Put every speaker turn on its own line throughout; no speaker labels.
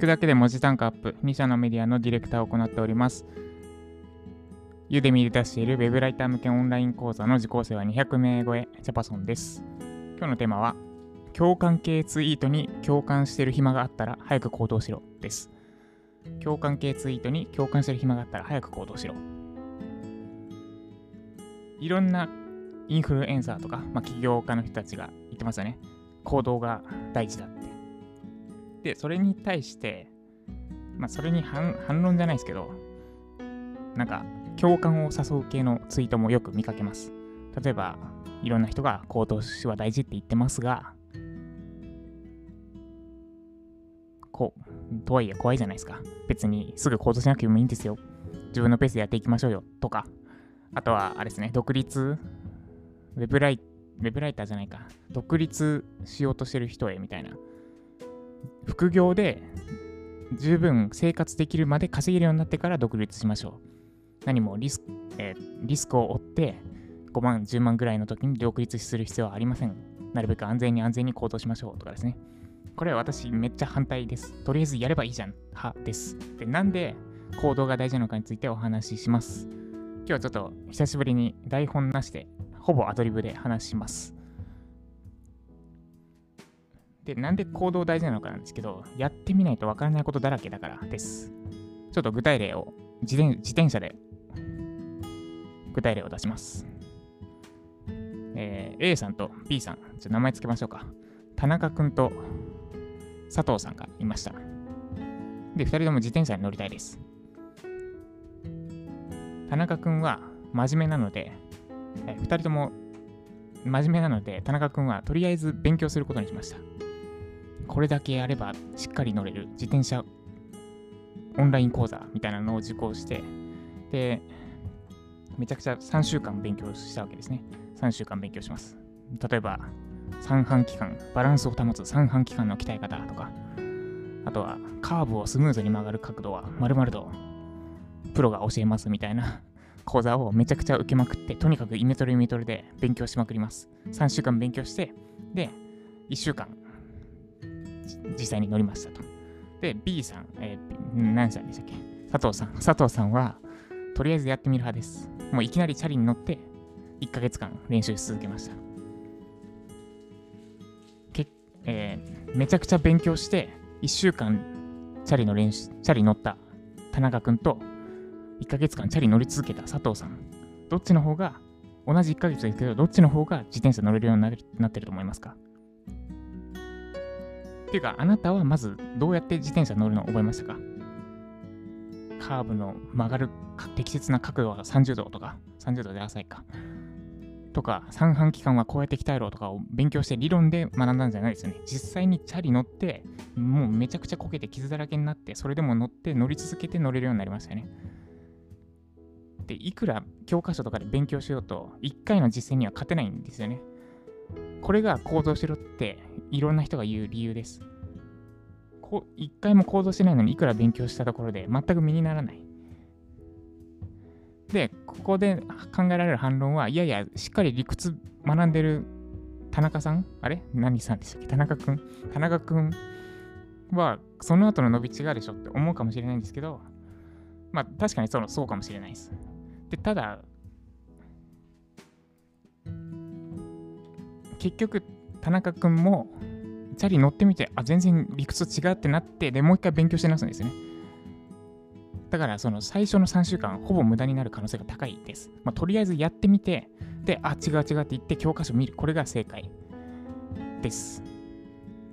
くだけで文字単価アップ、2社のメディアのディレクターを行っております。ユデミで出している Web ライター向けオンライン講座の受講生は200名超え、ジャパソンです。今日のテーマは、共感系ツイートに共感してる暇があったら早く行動しろです。共感系ツイートに共感してる暇があったら早く行動しろ。いろんなインフルエンサーとか、まあ、起業家の人たちが言ってますよね。行動が大事だって。で、それに対して、まあ、それに反論じゃないですけど、なんか、共感を誘う系のツイートもよく見かけます。例えば、いろんな人が行動は大事って言ってますが、こう、とはいえ怖いじゃないですか。別にすぐ行動しなくてもいいんですよ。自分のペースでやっていきましょうよ。とか、あとは、あれですね、独立、ウェブライ、ウェブライターじゃないか、独立しようとしてる人へみたいな。副業で十分生活できるまで稼げるようになってから独立しましょう。何もリス,、えー、リスクを負って5万、10万ぐらいの時に独立する必要はありません。なるべく安全に安全に行動しましょうとかですね。これは私めっちゃ反対です。とりあえずやればいいじゃん派です。で、なんで行動が大事なのかについてお話しします。今日はちょっと久しぶりに台本なしで、ほぼアドリブで話します。で、なんで行動大事なのかなんですけど、やってみないとわからないことだらけだからです。ちょっと具体例を自転自転車で具体例を出します。えー、A さんと B さん、ちょ名前つけましょうか。田中くんと佐藤さんがいました。で、2人とも自転車に乗りたいです。田中くんは真面目なので、え2人とも真面目なので、田中くんはとりあえず勉強することにしました。これだけやればしっかり乗れる自転車オンライン講座みたいなのを受講して、で、めちゃくちゃ3週間勉強したわけですね。3週間勉強します。例えば、三半規管、バランスを保つ三半規管の鍛え方とか、あとはカーブをスムーズに曲がる角度は丸々とプロが教えますみたいな講座をめちゃくちゃ受けまくって、とにかくイメトレイメトレで勉強しまくります。3週間勉強して、で、1週間実際に乗りましたと。で、B さん、えー、何歳でしたっけ？佐藤さん。佐藤さんは、とりあえずやってみる派です。もういきなりチャリに乗って、1ヶ月間練習し続けました。けえー、めちゃくちゃ勉強して、1週間チャリの練習、チャリ乗った田中君と、1ヶ月間チャリ乗り続けた佐藤さん。どっちの方が、同じ1ヶ月ですけど、どっちの方が自転車乗れるようになってると思いますか？っていうか、あなたはまずどうやって自転車乗るのを覚えましたか？カーブの曲がる適切な角度は30度とか、30度で浅いか。とか、三半規管はこうやって鍛えろとかを勉強して理論で学んだんじゃないですよね。実際にチャリ乗って、もうめちゃくちゃこけて傷だらけになって、それでも乗って乗り続けて乗れるようになりましたよね。で、いくら教科書とかで勉強しようと、1回の実践には勝てないんですよね。これが行動しろっていろんな人が言う理由です。こ一回も行動しないのにいくら勉強したところで全く身にならない。で、ここで考えられる反論は、いやいや、しっかり理屈学んでる田中さんあれ？何さんでしたっけ？田中くん田中くんは、その後の伸び違うでしょって思うかもしれないんですけど、まあ確かにそのそうかもしれないです。で、ただ、結局、田中君も、チャリ乗ってみて、あ、全然理屈違うってなって、で、もう一回勉強してなすんですね。だから、その最初の3週間、ほぼ無駄になる可能性が高いです。まあ、とりあえずやってみて、で、あ、違う違うって言って教科書見る。これが正解です。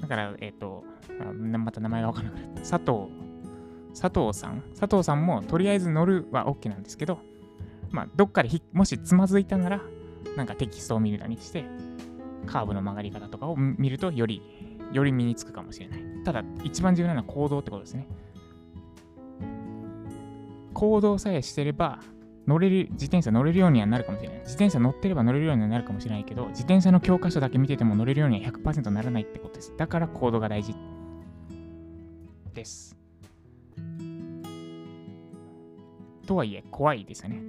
だから、えっ、ー、と、また名前がわからなくなった。佐藤、佐藤さん。佐藤さんも、とりあえず乗るは OK なんですけど、まあ、どっかでもしつまずいたなら、なんかテキストを見るなりして、カーブの曲がり方とかを見るとより、より身につくかもしれない。ただ、一番重要なのは行動ってことですね。行動さえしてれば、乗れる、自転車乗れるようにはなるかもしれない。自転車乗ってれば乗れるようにはなるかもしれないけど、自転車の教科書だけ見てても乗れるようには100%ならないってことです。だから行動が大事です。とはいえ、怖いですよね。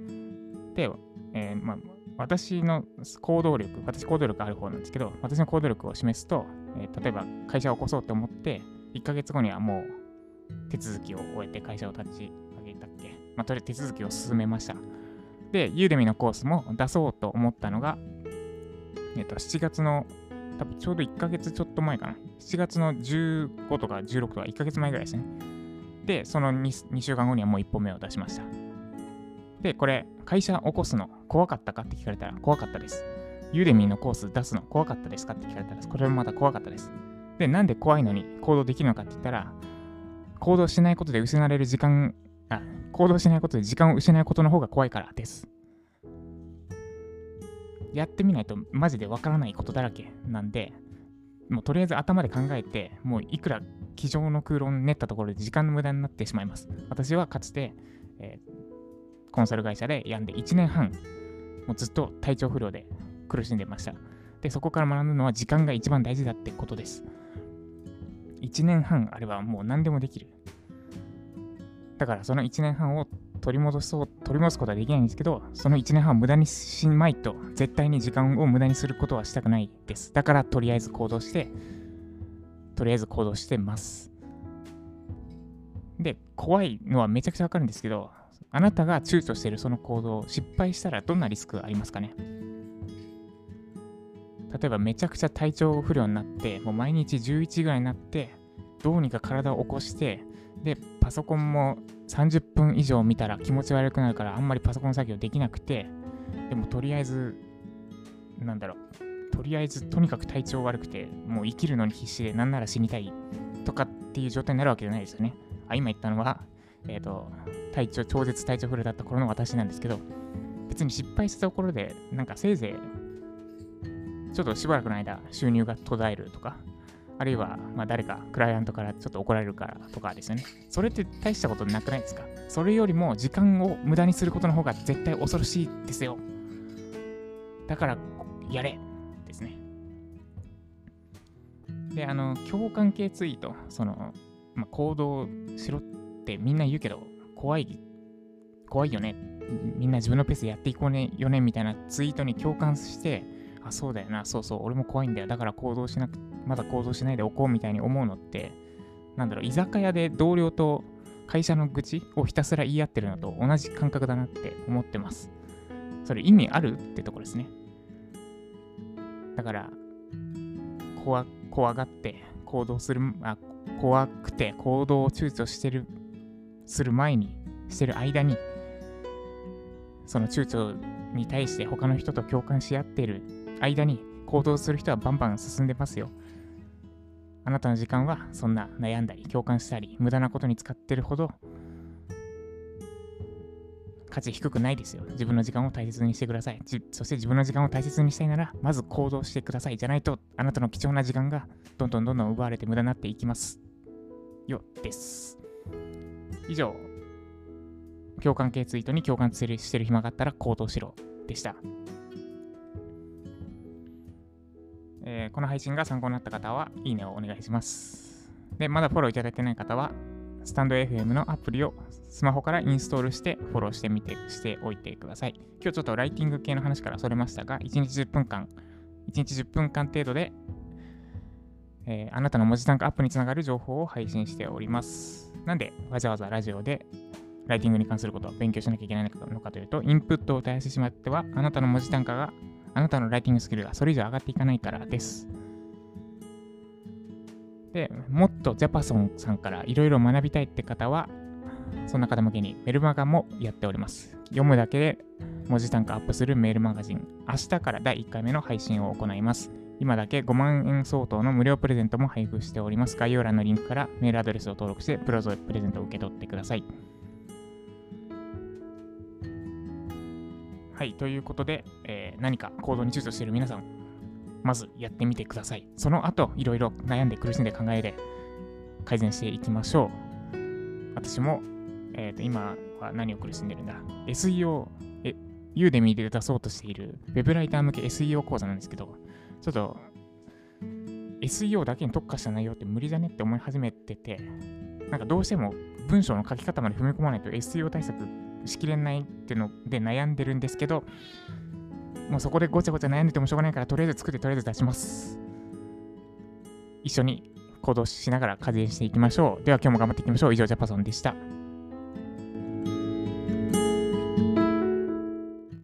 で、えー、まあ、私の行動力、私行動力ある方なんですけど、私の行動力を示すと、えー、例えば会社を起こそうと思って、1ヶ月後にはもう手続きを終えて会社を立ち上げたっけまあ、とりあえず手続きを進めました。で、ユーデミのコースも出そうと思ったのが、えっと、7月の、多分ちょうど1ヶ月ちょっと前かな。7月の15とか16とか1ヶ月前ぐらいですね。で、その 2, 2週間後にはもう1本目を出しました。で、これ、会社起こすの怖かったかって聞かれたら怖かったです。ユーデミーのコース出すの怖かったですかって聞かれたら、これもまた怖かったです。で、なんで怖いのに行動できるのかって言ったら、行動しないことで失われる時間、あ、行動しないことで時間を失うことの方が怖いからです。やってみないとマジでわからないことだらけなんで、もうとりあえず頭で考えて、もういくら机上の空論練ったところで時間の無駄になってしまいます。私はかつて、えー、コンサル会社で病んで1年半、もうずっと体調不良で苦しんでました。で、そこから学ぶのは時間が一番大事だってことです。1年半あればもう何でもできる。だからその1年半を取り戻そう、取り戻すことはできないんですけど、その1年半無駄にしまいと、絶対に時間を無駄にすることはしたくないです。だからとりあえず行動して、とりあえず行動してます。で、怖いのはめちゃくちゃわかるんですけど、あなたが躊躇しているその行動、失敗したらどんなリスクありますかね？例えばめちゃくちゃ体調不良になって、もう毎日11ぐらいになって、どうにか体を起こして、で、パソコンも30分以上見たら気持ち悪くなるから、あんまりパソコン作業できなくて、でもとりあえず、なんだろう、とりあえずとにかく体調悪くて、もう生きるのに必死で、なんなら死にたいとかっていう状態になるわけじゃないですよね。あ、今言ったのは、えっ、ー、と、体調、超絶体調不良だった頃の私なんですけど、別に失敗したところで、なんかせいぜいちょっとしばらくの間収入が途絶えるとか、あるいはま誰かクライアントからちょっと怒られるからとかですよね。それって大したことなくないですか？それよりも時間を無駄にすることの方が絶対恐ろしいですよ。だからやれですね。で、あの、共感系ツイート、その、まあ、行動しろっってみんな言うけど、怖い、怖いよね。みんな自分のペースでやっていこうねよねみたいなツイートに共感して、あ、そうだよな、そうそう、俺も怖いんだよ。だから行動しなく、まだ行動しないでおこうみたいに思うのって、なんだろう、居酒屋で同僚と会社の愚痴をひたすら言い合ってるのと同じ感覚だなって思ってます。それ意味あるってとこですね。だから、怖怖がって行動する、あ、怖くて行動を躊躇してる、する前に、してる間に、その躊躇に対して他の人と共感し合っている間に行動する人はバンバン進んでますよ。あなたの時間はそんな悩んだり共感したり無駄なことに使ってるほど価値低くないですよ。自分の時間を大切にしてください。そして自分の時間を大切にしたいなら、まず行動してください。じゃないと、あなたの貴重な時間がどんどんどんどん奪われて無駄になっていきます。よ、です。以上、共感系ツイートに共感してる暇があったら行動しろでした。えー、この配信が参考になった方は、いいねをお願いします。で、まだフォローいただいてない方は、スタンド FM のアプリをスマホからインストールしてフォローしてみて、しておいてください。今日ちょっとライティング系の話からそれましたが、1日10分間、1日10分間程度で、えー、あなたの文字単価アップにつながる情報を配信しております。なんで、わざわざラジオでライティングに関することを勉強しなきゃいけないのかというと、インプットを絶やしてしまっては、あなたの文字単価があなたのライティングスキルがそれ以上上がっていかないからです。で、もっとジャパソンさんからいろいろ学びたいって方は、そんな方向けにメルマガもやっております。読むだけで文字単価アップするメールマガジン。明日から第1回目の配信を行います。今だけ5万円相当の無料プレゼントも配布しております。概要欄のリンクからメールアドレスを登録してプロゾプレゼントを受け取ってください。はい、ということで、えー、何か行動に躊躇している皆さん、まずやってみてください。その後、いろいろ悩んで苦しんで考えで改善していきましょう。私も、えー、と今は何を苦しんでるんだ ?SEO、え、ユーデミーで出そうとしている Web ライター向け SEO 講座なんですけど、ちょっと SEO だけに特化した内容って無理じゃねって思い始めてて、なんかどうしても文章の書き方まで踏み込まないと SEO 対策しきれないっていうので悩んでるんですけど、もうそこでごちゃごちゃ悩んでてもしょうがないから、とりあえず作ってとりあえず出します。一緒に行動しながら改善していきましょう。では今日も頑張っていきましょう。以上、ジャパソンでした。